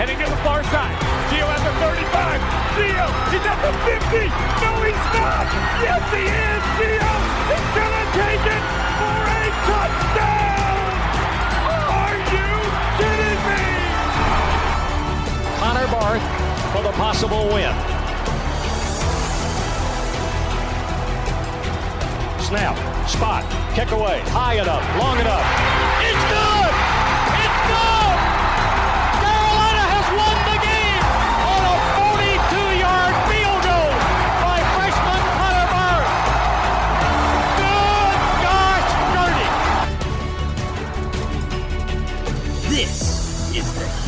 Heading to the far side. Gio at the 35. Gio, he's at the 50. No, he's not. Yes, he is. Gio is gonna take it for a touchdown. Are you kidding me? Connor Barth for the possible win. Snap, spot, kick away, high enough, long enough.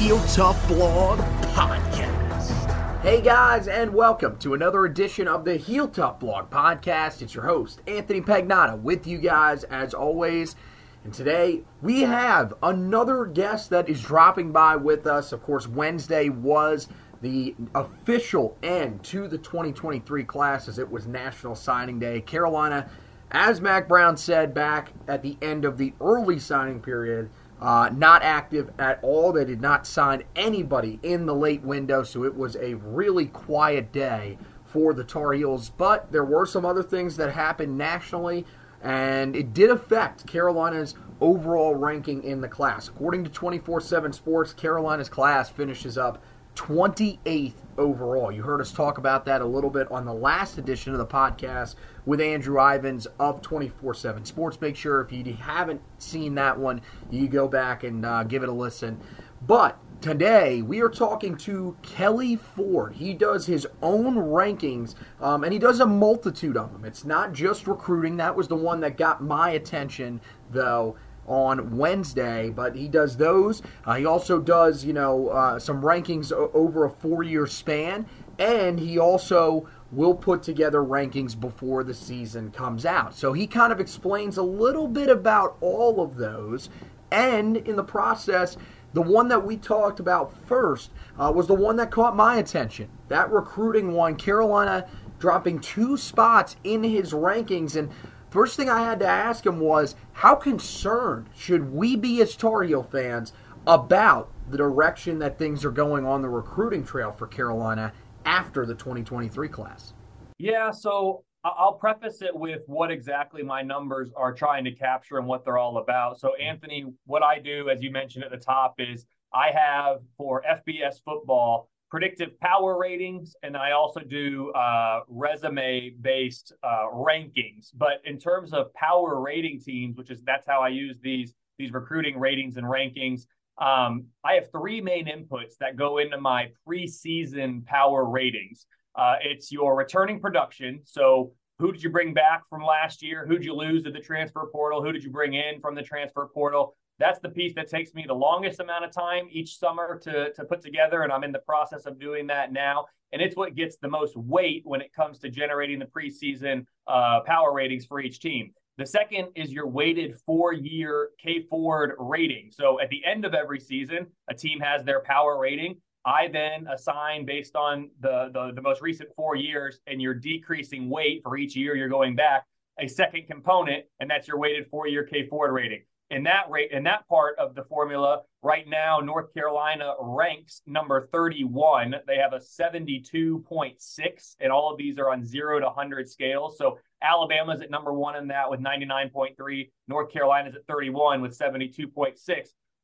Is Heel Tough Blog Podcast. Hey guys, and welcome to another edition of the Heel Tough Blog Podcast. It's your host, Anthony Pagnotta, with you guys as always. And today we have another guest that is dropping by with us. Of course, Wednesday was the official end to the 2023 class as it was National Signing Day. Carolina, as Mack Brown said back at the end of the early signing period, uh, not active at all. They did not sign anybody in the late window, so it was a really quiet day for the Tar Heels. But there were some other things that happened nationally, and it did affect Carolina's overall ranking in the class. According to 24 7 Sports, Carolina's class finishes up 28th overall. You heard us talk about that a little bit on the last edition of the podcast with Andrew Ivins of 24 7 Sports. Make sure if you haven't seen that one, you go back and uh, give it a listen. But today we are talking to Kelley Ford. He does his own rankings um, and he does a multitude of them. It's not just recruiting, that was the one that got my attention, though on Wednesday, but he does those. Uh, he also does, you know, uh, some rankings o- over a four-year span, and he also will put together rankings before the season comes out. So he kind of explains a little bit about all of those, and in the process, the one that we talked about first uh, was the one that caught my attention. That recruiting one, Carolina dropping two spots in his rankings, and First thing I had to ask him was, how concerned should we be as Tar Heel fans about the direction that things are going on the recruiting trail for Carolina after the 2023 class? Yeah, so I'll preface it with what exactly my numbers are trying to capture and what they're all about. So, mm-hmm. Anthony, what I do, as you mentioned at the top, is I have for FBS football predictive power ratings, and I also do uh, resume based uh, rankings. But in terms of power rating teams, which is that's how I use these these recruiting ratings and rankings. Um, I have three main inputs that go into my preseason power ratings. Uh, it's your returning production. So who did you bring back from last year? Who did you lose to the transfer portal? Who did you bring in from the transfer portal? That's the piece that takes me the longest amount of time each summer to, to put together. And I'm in the process of doing that now. And it's what gets the most weight when it comes to generating the preseason uh, power ratings for each team. The second is your weighted four year K Ford rating. So at the end of every season, a team has their power rating. I then assign based on the, the, the most recent four years and your decreasing weight for each year you're going back, a second component, and that's your weighted four year K Ford rating in that rate in that part of the formula right now north carolina ranks number 31 they have a 72.6 and all of these are on 0 to 100 scales so alabama's at number one in that with 99.3 north carolina's at 31 with 72.6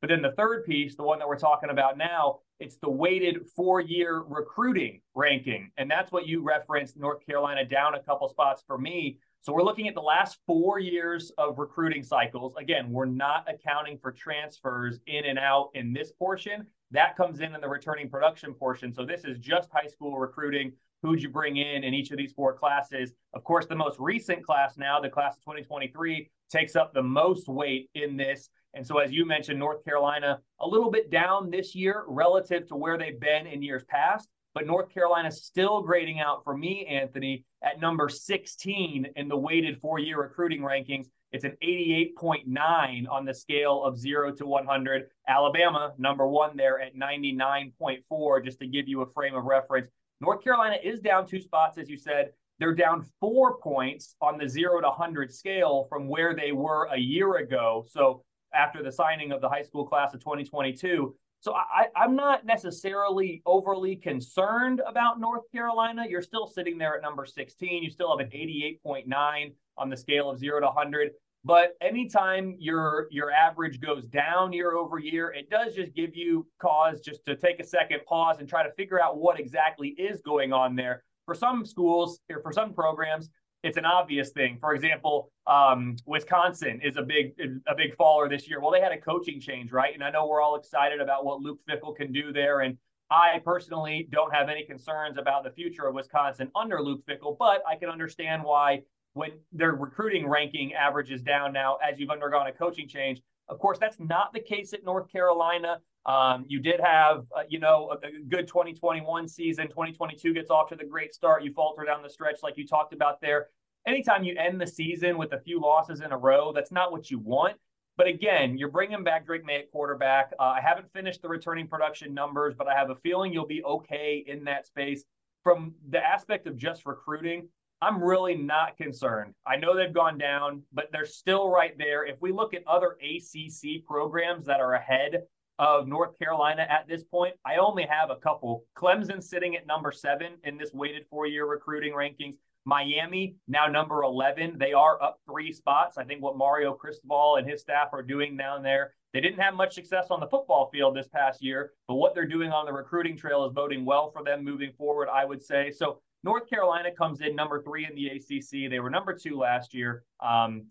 but then the third piece the one that we're talking about now It's the weighted four year recruiting ranking. And that's what you referenced North Carolina down a couple spots for me. So we're looking at the last four years of recruiting cycles. Again, we're not accounting for transfers in and out in this portion. That comes in in the returning production portion. So this is just high school recruiting. Who'd you bring in in each of these four classes? Of course, the most recent class now, the class of 2023, takes up the most weight in this. And so, as you mentioned, North Carolina a little bit down this year relative to where they've been in years past. But North Carolina still grading out for me, Anthony, at number 16 in the weighted four year recruiting rankings. It's an 88.9 on the scale of zero to 100. Alabama, number one there at 99.4, just to give you a frame of reference. North Carolina is down two spots, as you said. They're down four points on the zero to 100 scale from where they were a year ago. So, after the signing of the high school class of 2022. So I, I'm not necessarily overly concerned about North Carolina. You're still sitting there at number 16. You still have an 88.9 on the scale of zero to 100. But anytime your your average goes down year over year, it does just give you cause just to take a second pause and try to figure out what exactly is going on there. For some schools or for some programs, it's an obvious thing. For example, um, Wisconsin is a big a big faller this year. Well, they had a coaching change, right? And I know we're all excited about what Luke Fickell can do there. And I personally don't have any concerns about the future of Wisconsin under Luke Fickell, but I can understand why when their recruiting ranking averages down now as you've undergone a coaching change. Of course, that's not the case at North Carolina. Um, you did have, uh, you know, a, a, good 2021 season. 2022 gets off to the great start. You falter down the stretch, like you talked about there. Anytime you end the season with a few losses in a row, that's not what you want. But again, you're bringing back Drake Maye at quarterback. Uh, I haven't finished the returning production numbers, but I have a feeling you'll be okay in that space. From the aspect of just recruiting, I'm really not concerned. I know they've gone down, but they're still right there. If we look at other ACC programs that are ahead of North Carolina at this point, I only have a couple. Clemson sitting at number seven in this weighted four year recruiting rankings. Miami now number 11. They are up three spots. I think what Mario Cristobal and his staff are doing down there. They didn't have much success on the football field this past year, but what they're doing on the recruiting trail is boding well for them moving forward, I would say. So North Carolina comes in number three in the ACC. They were number two last year. Um,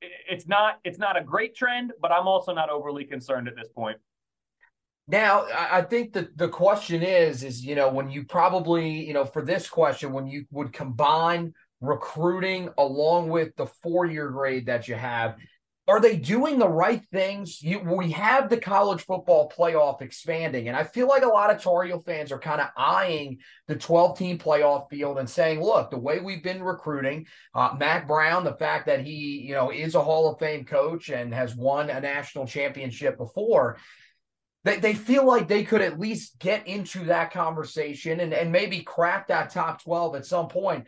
it's not it's not a great trend, but I'm also not overly concerned at this point. Now, I think that the question is, is, you know, when you probably, you know, for this question, when you would combine recruiting along with the four year grade that you have, are they doing the right things? You, we have the college football playoff expanding, and I feel like a lot of Tar Heel fans are kind of eyeing the 12 team playoff field and saying, look, the way we've been recruiting, uh, Mack Brown, the fact that he, you know, is a Hall of Fame coach and has won a national championship before, they, they feel like they could at least get into that conversation and, and maybe crack that top 12 at some point.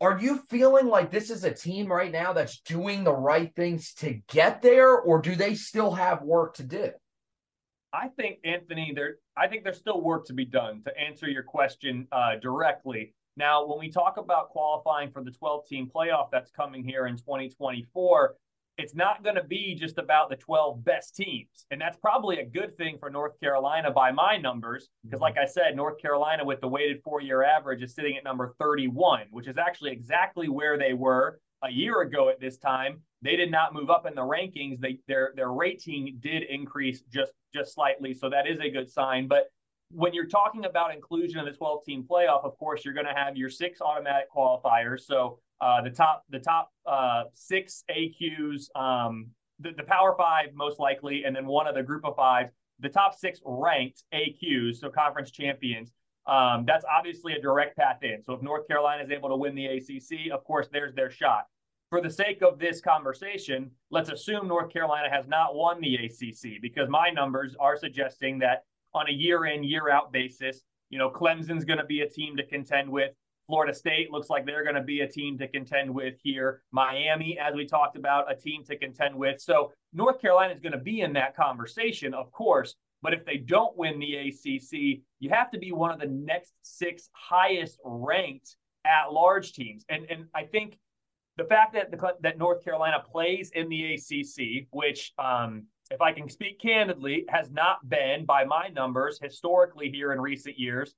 Are you feeling like this is a team right now that's doing the right things to get there, or do they still have work to do? I think Anthony, there. I think there's still work to be done to answer your question uh, directly. Now, when we talk about qualifying for the 12 team playoff that's coming here in 2024, it's not going to be just about the 12 best teams. And that's probably a good thing for North Carolina by my numbers, because, mm-hmm. like I said, North Carolina with the weighted four year average is sitting at number 31, which is actually exactly where they were a year ago at this time. They did not move up in the rankings. They their their rating did increase just just slightly, so that is a good sign. But when you're talking about inclusion in the 12 team playoff, of course, you're going to have your six automatic qualifiers. So uh, the top the top uh, six AQs, um, the, the Power Five most likely, and then one of the Group of Five, the top six ranked AQs, so conference champions. Um, that's obviously a direct path in. So if North Carolina is able to win the ACC, of course, there's their shot. For the sake of this conversation, let's assume North Carolina has not won the ACC because my numbers are suggesting that on a year in, year out basis, you know, Clemson's going to be a team to contend with. Florida State looks like they're going to be a team to contend with here. Miami, as we talked about, a team to contend with. So North Carolina is going to be in that conversation, of course. But if they don't win the ACC, you have to be one of the next six highest ranked at large teams. And and I think the fact that the, that North Carolina plays in the ACC, which um, if I can speak candidly, has not been, by my numbers, historically here in recent years,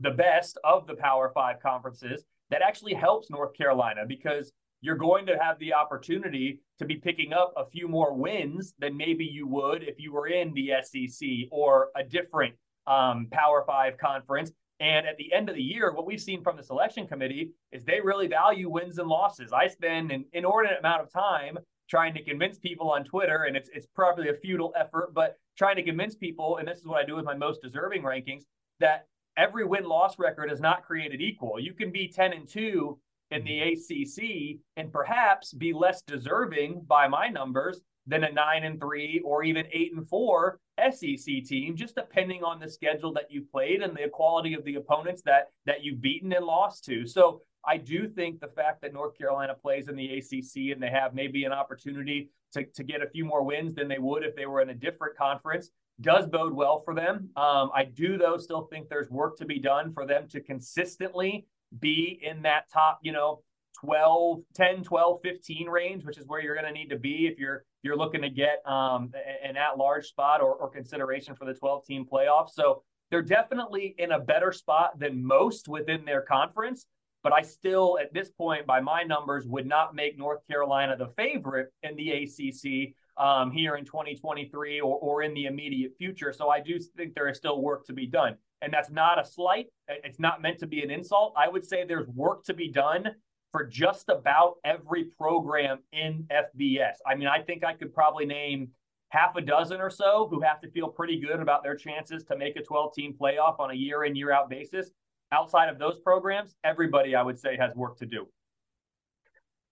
the, best of the Power Five conferences. That actually helps North Carolina because you're going to have the opportunity to be picking up a few more wins than maybe you would if you were in the SEC or a different um, Power Five conference. And at the end of the year, what we've seen from the selection committee is they really value wins and losses. I spend an inordinate amount of time trying to convince people on Twitter, and it's it's probably a futile effort, but trying to convince people, and this is what I do with my most deserving rankings, that every win loss record is not created equal. You can be 10 and 2 in the mm-hmm. ACC and perhaps be less deserving by my numbers than a nine and three or even eight and four SEC team, just depending on the schedule that you played and the quality of the opponents that that you've beaten and lost to. So I do think the fact that North Carolina plays in the ACC and they have maybe an opportunity to, to get a few more wins than they would if they were in a different conference does bode well for them. Um, I do, though, still think there's work to be done for them to consistently be in that top, you know, 12, 10, 12, 15 range, which is where you're going to need to be if you're you're looking to get um, an at-large spot or, or consideration for the 12-team playoffs. So they're definitely in a better spot than most within their conference. But I still, at this point, by my numbers, would not make North Carolina the favorite in the ACC um, here in 2023 or, or in the immediate future. So I do think there is still work to be done and that's not a slight. It's not meant to be an insult. I would say there's work to be done for just about every program in FBS. I mean, I think I could probably name half a dozen or so who have to feel pretty good about their chances to make a 12 team playoff on a year in, year out basis. Outside of those programs, everybody I would say has work to do.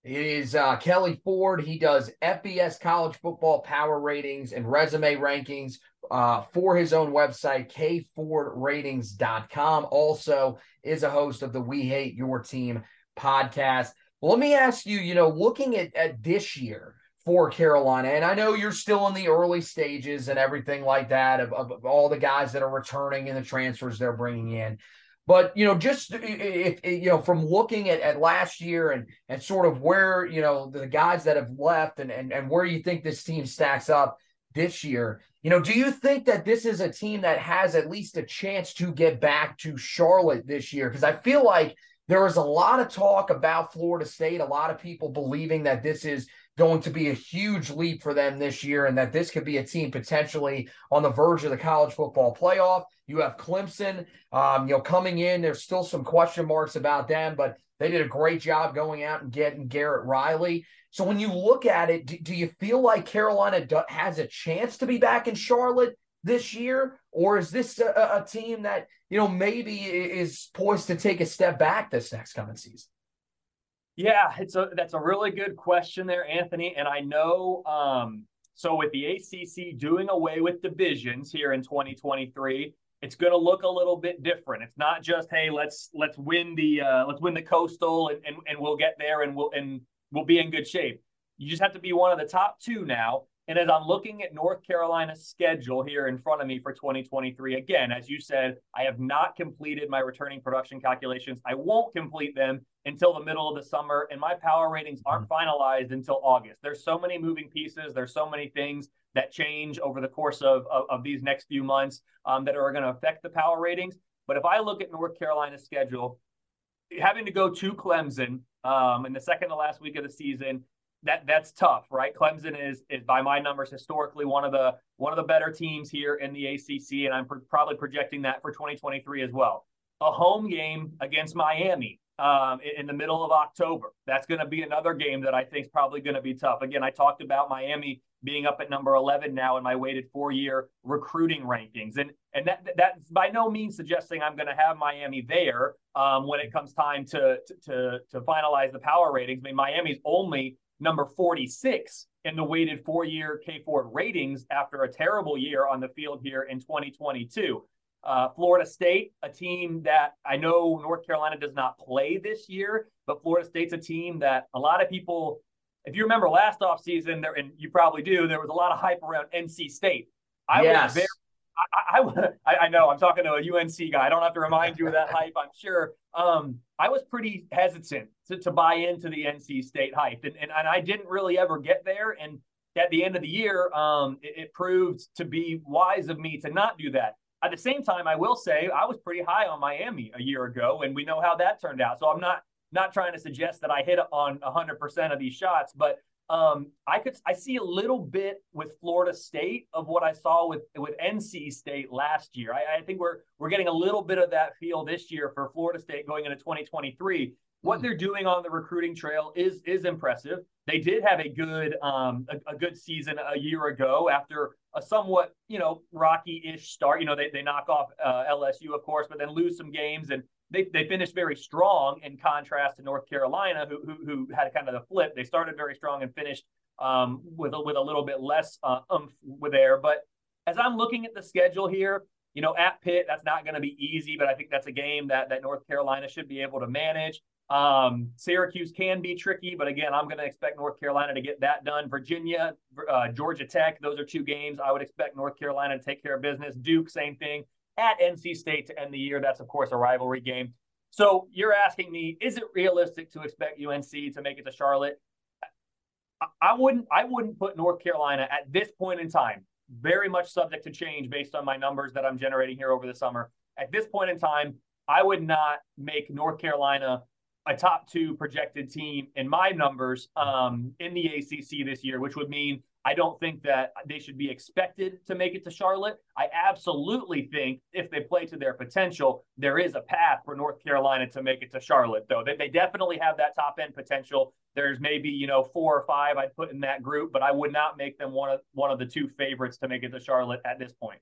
It is uh, Kelley Ford. He does FBS college football power ratings and resume rankings uh, for his own website, kfordratings.com. Also is a host of the We Hate Your Team podcast. Let me ask you, you know, looking at, at this year for Carolina, and I know you're still in the early stages and everything like that of, of, of all the guys that are returning and the transfers they're bringing in. But you know, just uh, if, if, you know, from looking at, at last year and and sort of where you know the guys that have left and and and where you think this team stacks up this year, you know, do you think that this is a team that has at least a chance to get back to Charlotte this year? Because I feel like there is a lot of talk about Florida State, a lot of people believing that this is going to be a huge leap for them this year and that this could be a team potentially on the verge of the college football playoff. You have Clemson, um, you know, coming in. There's still some question marks about them, but they did a great job going out and getting Garrett Riley. So when you look at it, do, do you feel like Carolina do, has a chance to be back in Charlotte this year, or is this a, a team that you know maybe is poised to take a step back this next coming season? Yeah, it's a that's a really good question there, Anthony. And I know um, so with the ACC doing away with divisions here in 2023, it's going to look a little bit different. It's not just hey, let's let's win the uh, let's win the coastal and, and and we'll get there and we'll and we'll be in good shape. You just have to be one of the top two now. And as I'm looking at North Carolina's schedule here in front of me for 2023, again, as you said, I have not completed my returning production calculations. I won't complete them until the middle of the summer, and my power ratings aren't mm-hmm. finalized until August. There's so many moving pieces. There's so many things that change over the course of, of, of these next few months um, that are going to affect the power ratings. But if I look at North Carolina's schedule, having to go to Clemson um, in the second to last week of the season, that that's tough, right? Clemson is is by my numbers historically one of the one of the better teams here in the ACC, and I'm probably projecting that for 2023 as well. A home game against Miami um, in the middle of October. That's going to be another game that I think is probably going to be tough. Again, I talked about Miami being up at number 11 now in my weighted four-year recruiting rankings, and and that that's by no means suggesting I'm going to have Miami there um, when it comes time to, to to finalize the power ratings. I mean, Miami's only number 46 in the weighted four year K Ford ratings after a terrible year on the field here in 2022. Uh, Florida State, a team that I know North Carolina does not play this year, but Florida State's a team that a lot of people, if you remember last offseason, there, and you probably do, there was a lot of hype around NC State. I yes. was very I, I, I, know I'm talking to a UNC guy. I don't have to remind you of that hype, I'm sure. Um, I was pretty hesitant to, to buy into the NC State hype, and, and, and I didn't really ever get there. And at the end of the year, um, it, it proved to be wise of me to not do that. At the same time, I will say I was pretty high on Miami a year ago, and we know how that turned out. So I'm not not trying to suggest that I hit on 100% of these shots, but um, I could I see a little bit with Florida State of what I saw with with NC State last year. I, I think we're we're getting a little bit of that feel this year for Florida State going into 2023. What hmm. they're doing on the recruiting trail is is impressive. They did have a good um, a, a good season a year ago after a somewhat you know rocky-ish start. You know they they knock off uh, LSU of course, but then lose some games and they, they finished very strong in contrast to North Carolina, who, who, who had kind of the flip. They started very strong and finished um, with, a, with a little bit less uh, umph with there. But as I'm looking at the schedule here, you know, at Pitt, that's not going to be easy, but I think that's a game that, that North Carolina should be able to manage. Um, Syracuse can be tricky, but again, I'm going to expect North Carolina to get that done. Virginia, uh, Georgia Tech, those are two games I would expect North Carolina to take care of business. Duke, same thing at NC State to end the year. That's, of course, a rivalry game. So you're asking me, is it realistic to expect UNC to make it to Charlotte? I wouldn't I wouldn't put North Carolina at this point in time, very much subject to change based on my numbers that I'm generating here over the summer. At this point in time, I would not make North Carolina a top two projected team in my numbers um, in the ACC this year, which would mean I don't think that they should be expected to make it to Charlotte. I absolutely think if they play to their potential, there is a path for North Carolina to make it to Charlotte, though. They, they definitely have that top end potential. There's maybe, you know, four or five I'd put in that group, but I would not make them one of one of the two favorites to make it to Charlotte at this point.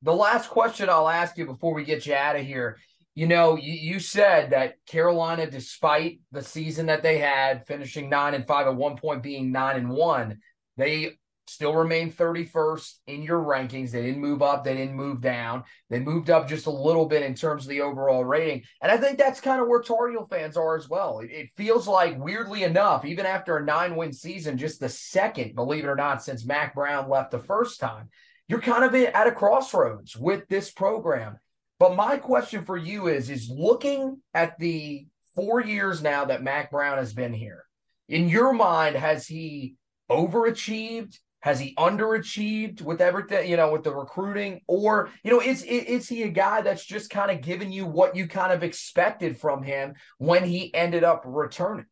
The last question I'll ask you before we get you out of here. You know, you, you said that Carolina, despite the season that they had, finishing nine and five at one point being nine and one, they still remain 31st in your rankings. They didn't move up, they didn't move down. They moved up just a little bit in terms of the overall rating. And I think that's kind of where Tar Heel fans are as well. It, it feels like, weirdly enough, even after a nine win season, just the second, believe it or not, since Mack Brown left the first time, you're kind of at a crossroads with this program. But my question for you is is looking at the four years now that Mack Brown has been here, in your mind, has he overachieved? Has he underachieved with everything, you know, with the recruiting? Or, you know, is, is he a guy that's just kind of giving you what you kind of expected from him when he ended up returning?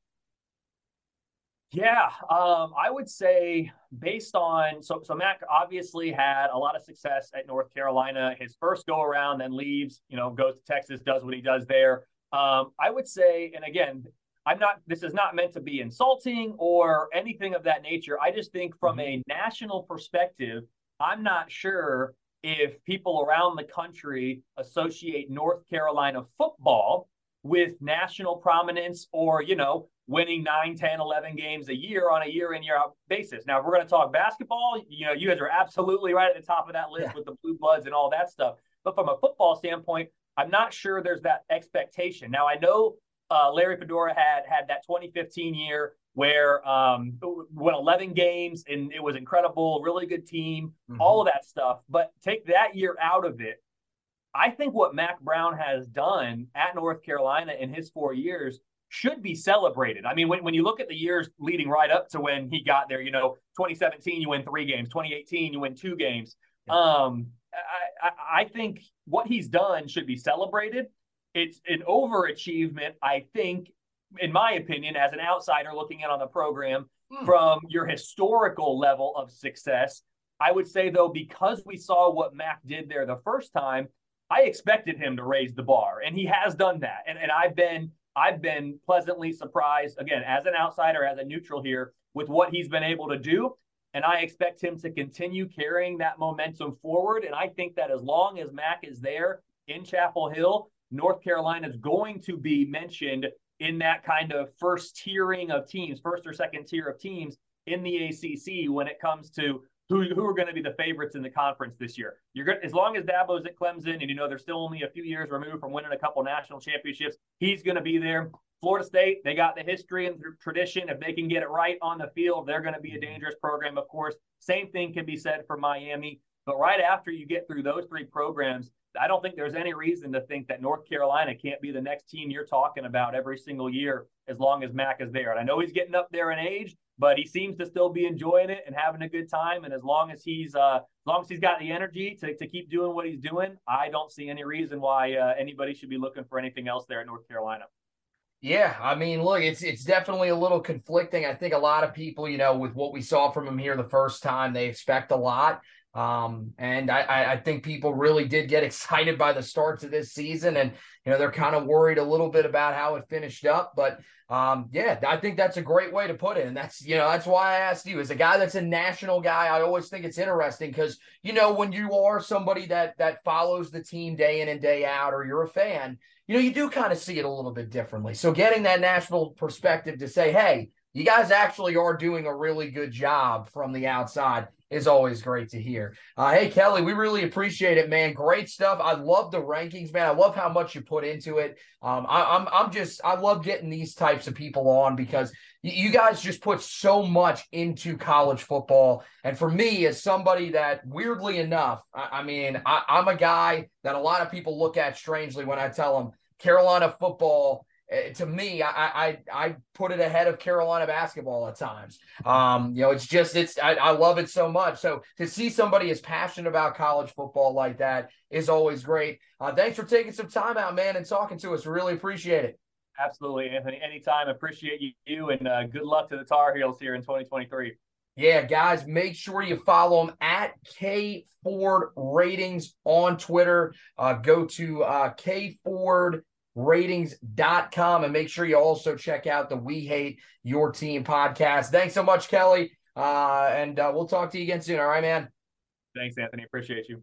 Yeah, um, I would say based on so so Mack obviously had a lot of success at North Carolina. His first go around, then leaves, you know, goes to Texas, does what he does there. Um, I would say, and again, I'm not, this is not meant to be insulting or anything of that nature. I just think from mm-hmm. a national perspective, I'm not sure if people around the country associate North Carolina football with national prominence or, you know, winning 9, 10, 11 games a year on a year in year out basis. Now, if we're going to talk basketball, you know, you guys are absolutely right at the top of that list yeah. with the blue bloods and all that stuff. But from a football standpoint, I'm not sure there's that expectation. Now, I know uh, Larry Fedora had had that 2015 year where um, won 11 games and it was incredible, really good team, mm-hmm. all of that stuff. But take that year out of it. I think what Mack Brown has done at North Carolina in his four years should be celebrated. I mean, when, when you look at the years leading right up to when he got there, you know, 2017, you win three games, 2018, you win two games. Um, I, I, I think what he's done should be celebrated it's an overachievement, I think, in my opinion, as an outsider looking in on the program hmm. from your historical level of success. I would say, though, because we saw what Mack did there the first time, I expected him to raise the bar, and he has done that. And, and I've been I've been pleasantly surprised again as an outsider, as a neutral here, with what he's been able to do. And I expect him to continue carrying that momentum forward. And I think that as long as Mack is there in Chapel Hill, North Carolina is going to be mentioned in that kind of first tiering of teams, first or second tier of teams in the ACC when it comes to who, who are going to be the favorites in the conference this year. You're good as long as Dabo's at Clemson, and you know they're still only a few years removed from winning a couple national championships. He's going to be there. Florida State, they got the history and tradition. If they can get it right on the field, they're going to be a dangerous program. Of course, same thing can be said for Miami. But right after you get through those three programs, I don't think there's any reason to think that North Carolina can't be the next team you're talking about every single year as long as Mack is there. And I know he's getting up there in age, but he seems to still be enjoying it and having a good time. And as long as he's uh, as long as he's got the energy to, to keep doing what he's doing, I don't see any reason why uh, anybody should be looking for anything else there at North Carolina. Yeah, I mean, look, it's it's definitely a little conflicting. I think a lot of people, you know, with what we saw from him here the first time, they expect a lot. Um, and I, I think people really did get excited by the start to this season, and you know they're kind of worried a little bit about how it finished up. But um, yeah, I think that's a great way to put it, and that's you know that's why I asked you as a guy that's a national guy. I always think it's interesting because you know when you are somebody that that follows the team day in and day out, or you're a fan, you know you do kind of see it a little bit differently. So getting that national perspective to say, hey, you guys actually are doing a really good job from the outside is always great to hear. Uh, hey, Kelley, we really appreciate it, man. Great stuff. I love the rankings, man. I love how much you put into it. Um, I, am I'm, I'm just I love getting these types of people on because you guys just put so much into college football. And for me, as somebody that weirdly enough, I, I mean, I, I'm a guy that a lot of people look at strangely when I tell them Carolina football to me, I, I I put it ahead of Carolina basketball at times. Um, you know, it's just it's I, I love it so much. So to see somebody as passionate about college football like that is always great. Uh, thanks for taking some time out, man, and talking to us. Really appreciate it. Absolutely, Anthony. Anytime. Appreciate you, you and uh, good luck to the Tar Heels here in 2023. Yeah, guys, make sure you follow them at K Ford Ratings on Twitter. Uh, go to uh, K Ford ratings.com and make sure you also check out the We Hate Your Team podcast. Thanks so much, Kelley. Uh, and uh, we'll talk to you again soon. All right, man. Thanks, Anthony. Appreciate you.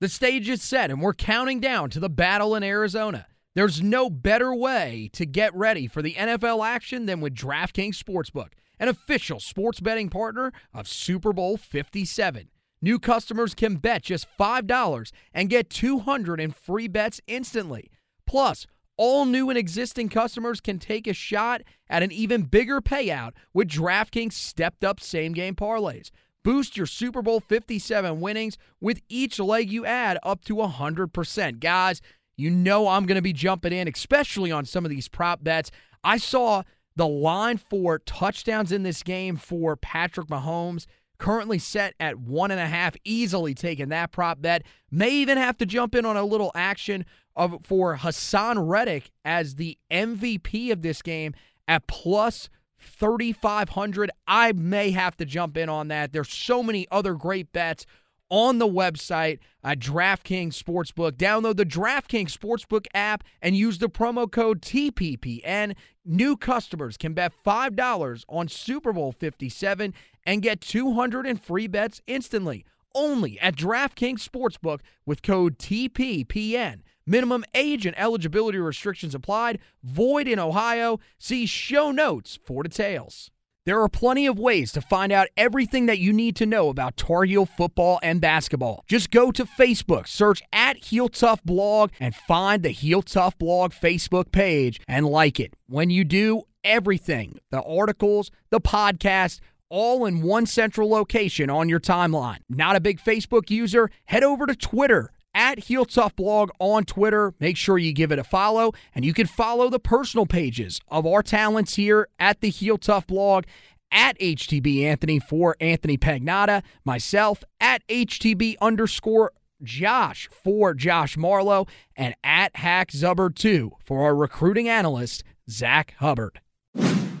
The stage is set, and we're counting down to the battle in Arizona. There's no better way to get ready for the NFL action than with DraftKings Sportsbook, an official sports betting partner of Super Bowl 57. New customers can bet just $5 and get 200 in free bets instantly. Plus, all new and existing customers can take a shot at an even bigger payout with DraftKings stepped up same game parlays. Boost your Super Bowl 57 winnings with each leg you add up to 100%. Guys, you know I'm going to be jumping in, especially on some of these prop bets. I saw the line for touchdowns in this game for Patrick Mahomes currently set at one and a half, easily taking that prop bet. May even have to jump in on a little action of for Haason Reddick as the MVP of this game at plus 3,500. I may have to jump in on that. There's so many other great bets on the website at DraftKings Sportsbook. Download the DraftKings Sportsbook app and use the promo code TPPN. New customers can bet $5 on Super Bowl 57 and get 200 in free bets instantly. Only at DraftKings Sportsbook with code TPPN. Minimum age and eligibility restrictions applied. Void in Ohio. See show notes for details. There are plenty of ways to find out everything that you need to know about Tar Heel football and basketball. Just go to Facebook, search at Heel Tough Blog, and find the Heel Tough Blog Facebook page and like it. When you do, everything the articles, the podcast, all in one central location on your timeline. Not a big Facebook user? Head over to Twitter at Heel Tough Blog on Twitter. Make sure you give it a follow, and you can follow the personal pages of our talents here at the Heel Tough Blog at HTB Anthony for Anthony Pagnotta, myself at HTB underscore Josh for Josh Marlowe, and at Hack Zuber 2 for our recruiting analyst, Zach Hubbard.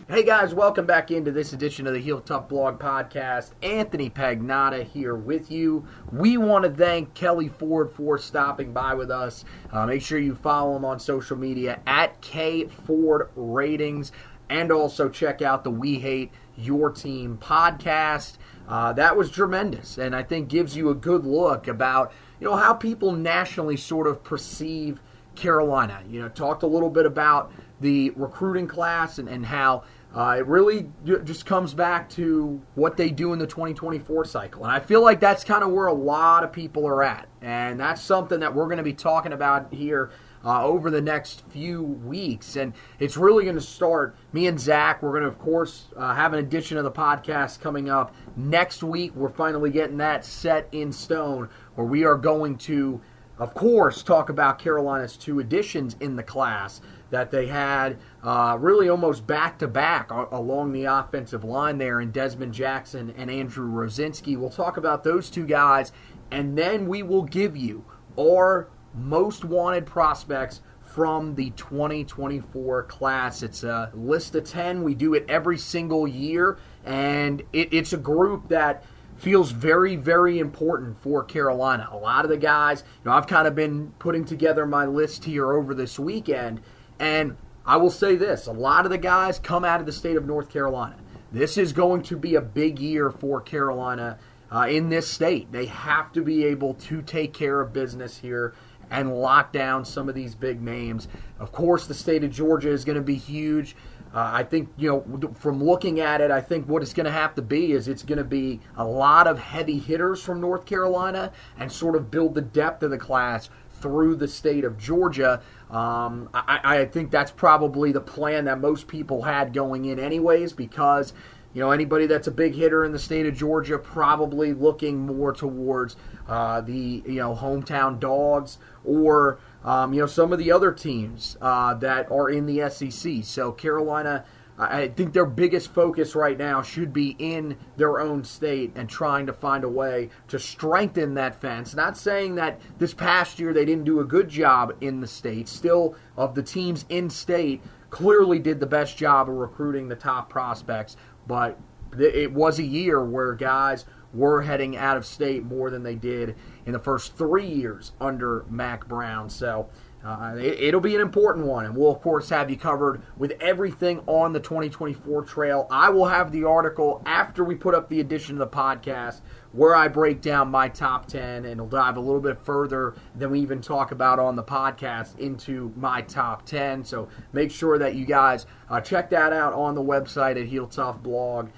Hey guys, welcome back into this edition of the Heel Tough Blog Podcast. Anthony Pagnotta here with you. We want to thank Kelley Ford for stopping by with us. Uh, make sure you follow him on social media at K Ford Ratings, and also check out the We Hate Your Team podcast. Uh, that was tremendous, and I think gives you a good look about you know how people nationally sort of perceive Carolina. You know, talked a little bit about the recruiting class and, and how uh, it really just comes back to what they do in the 2024 cycle. And I feel like that's kind of where a lot of people are at. And that's something that we're going to be talking about here uh, over the next few weeks. And it's really going to start. Me and Zach, we're going to, of course, uh, have an edition of the podcast coming up next week. We're finally getting that set in stone where we are going to, of course, talk about Carolina's two additions in the class that they had uh, really almost back to back along the offensive line there in Desmond Jackson and Andrew Rosinski. We'll talk about those two guys, and then we will give you our most wanted prospects from the 2024 class. It's a list of 10. We do it every single year, and it, it's a group that feels very, very important for Carolina. A lot of the guys, you know, I've kind of been putting together my list here over this weekend, and I will say this a lot of the guys come out of the state of North Carolina. This is going to be a big year for Carolina uh, in this state. They have to be able to take care of business here and lock down some of these big names. Of course, the state of Georgia is going to be huge. Uh, I think, you know, from looking at it, I think what it's going to have to be is it's going to be a lot of heavy hitters from North Carolina and sort of build the depth of the class through the state of Georgia. Um, I, I think that's probably the plan that most people had going in, anyways, because you know, anybody that's a big hitter in the state of Georgia probably looking more towards uh, the you know hometown dogs or um, you know some of the other teams uh, that are in the SEC. So Carolina I think their biggest focus right now should be in their own state and trying to find a way to strengthen that fence. Not saying that this past year they didn't do a good job in the state. Still, of the teams in state, clearly did the best job of recruiting the top prospects. But it was a year where guys were heading out of state more than they did in the first three years under Mack Brown. So uh, it, will be an important one, and we'll, of course, have you covered with everything on the 2024 trail. I will have the article after we put up the edition of the podcast where I break down my top 10, and it'll dive a little bit further than we even talk about on the podcast into my top 10. So make sure that you guys uh, check that out on the website at Heel Tough Blog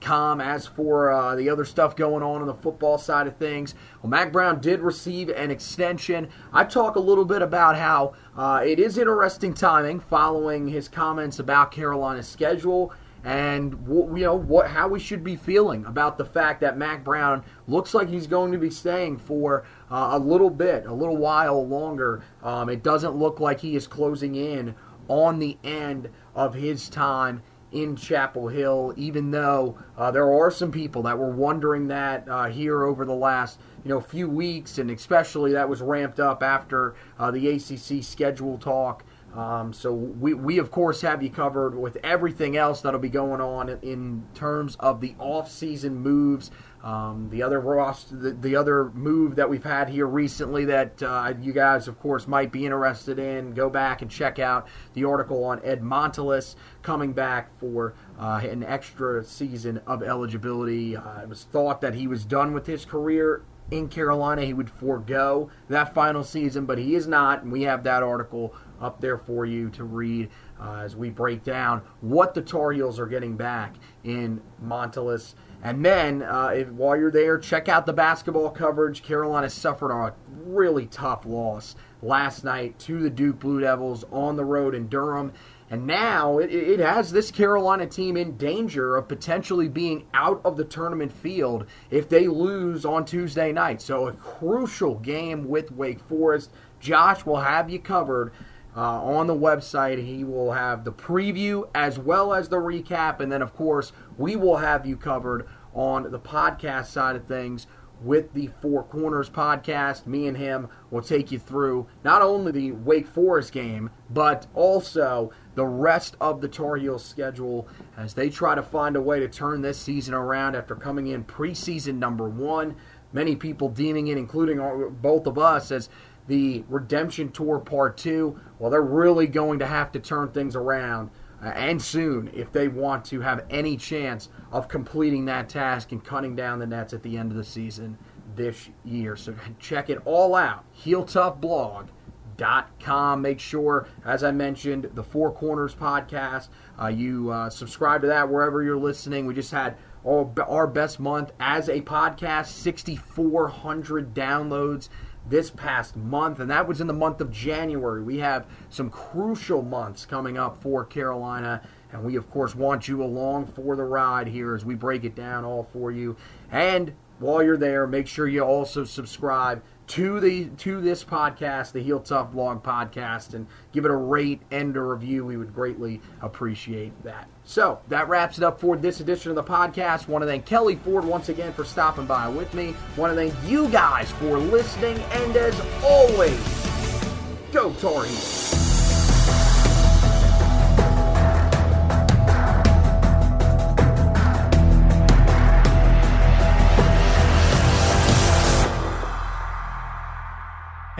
com. As for uh, the other stuff going on on the football side of things, well, Mack Brown did receive an extension. I talk a little bit about how uh, it is interesting timing following his comments about Carolina's schedule and you know what how we should be feeling about the fact that Mack Brown looks like he's going to be staying for uh, a little bit, a little while longer. Um, it doesn't look like he is closing in on the end of his time in Chapel Hill, even though uh, there are some people that were wondering that uh, here over the last you know few weeks, and especially that was ramped up after uh, the ACC schedule talk. Um, so we, we of course have you covered with everything else that'll be going on in, terms of the off-season moves. Um, the other roster, the, the, other move that we've had here recently that uh, you guys, of course, might be interested in, go back and check out the article on Ed Montilus coming back for uh, an extra season of eligibility. Uh, it was thought that he was done with his career in Carolina. He would forego that final season, but he is not, and we have that article up there for you to read uh, as we break down what the Tar Heels are getting back in Montilus and then, uh, if, while you're there, check out the basketball coverage. Carolina suffered a really tough loss last night to the Duke Blue Devils on the road in Durham. And now it, it, has this Carolina team in danger of potentially being out of the tournament field if they lose on Tuesday night. So, a crucial game with Wake Forest. Josh will have you covered uh, on the website. He will have the preview as well as the recap. And then, of course, we will have you covered on the podcast side of things with the Four Corners podcast. Me and him will take you through not only the Wake Forest game, but also the rest of the Tar Heels schedule as they try to find a way to turn this season around after coming in preseason number one. Many people deeming it, including both of us, as the Redemption Tour Part 2. Well, they're really going to have to turn things around and soon if they want to have any chance of completing that task and cutting down the nets at the end of the season this year. So check it all out. HeelToughBlog.com. Make sure, as I mentioned, the Four Corners podcast, uh, you uh, subscribe to that wherever you're listening. We just had our best month as a podcast, 6,400 downloads this past month, and that was in the month of January. We have some crucial months coming up for Carolina, and we, of course, want you along for the ride here as we break it down all for you. And while you're there, make sure you also subscribe to the to this podcast, the Heel Tough Blog podcast, and give it a rate and a review. We would greatly appreciate that. So that wraps it up for this edition of the podcast. Want to thank Kelley Ford once again for stopping by with me. Want to thank you guys for listening, and as always, go Tar Heels.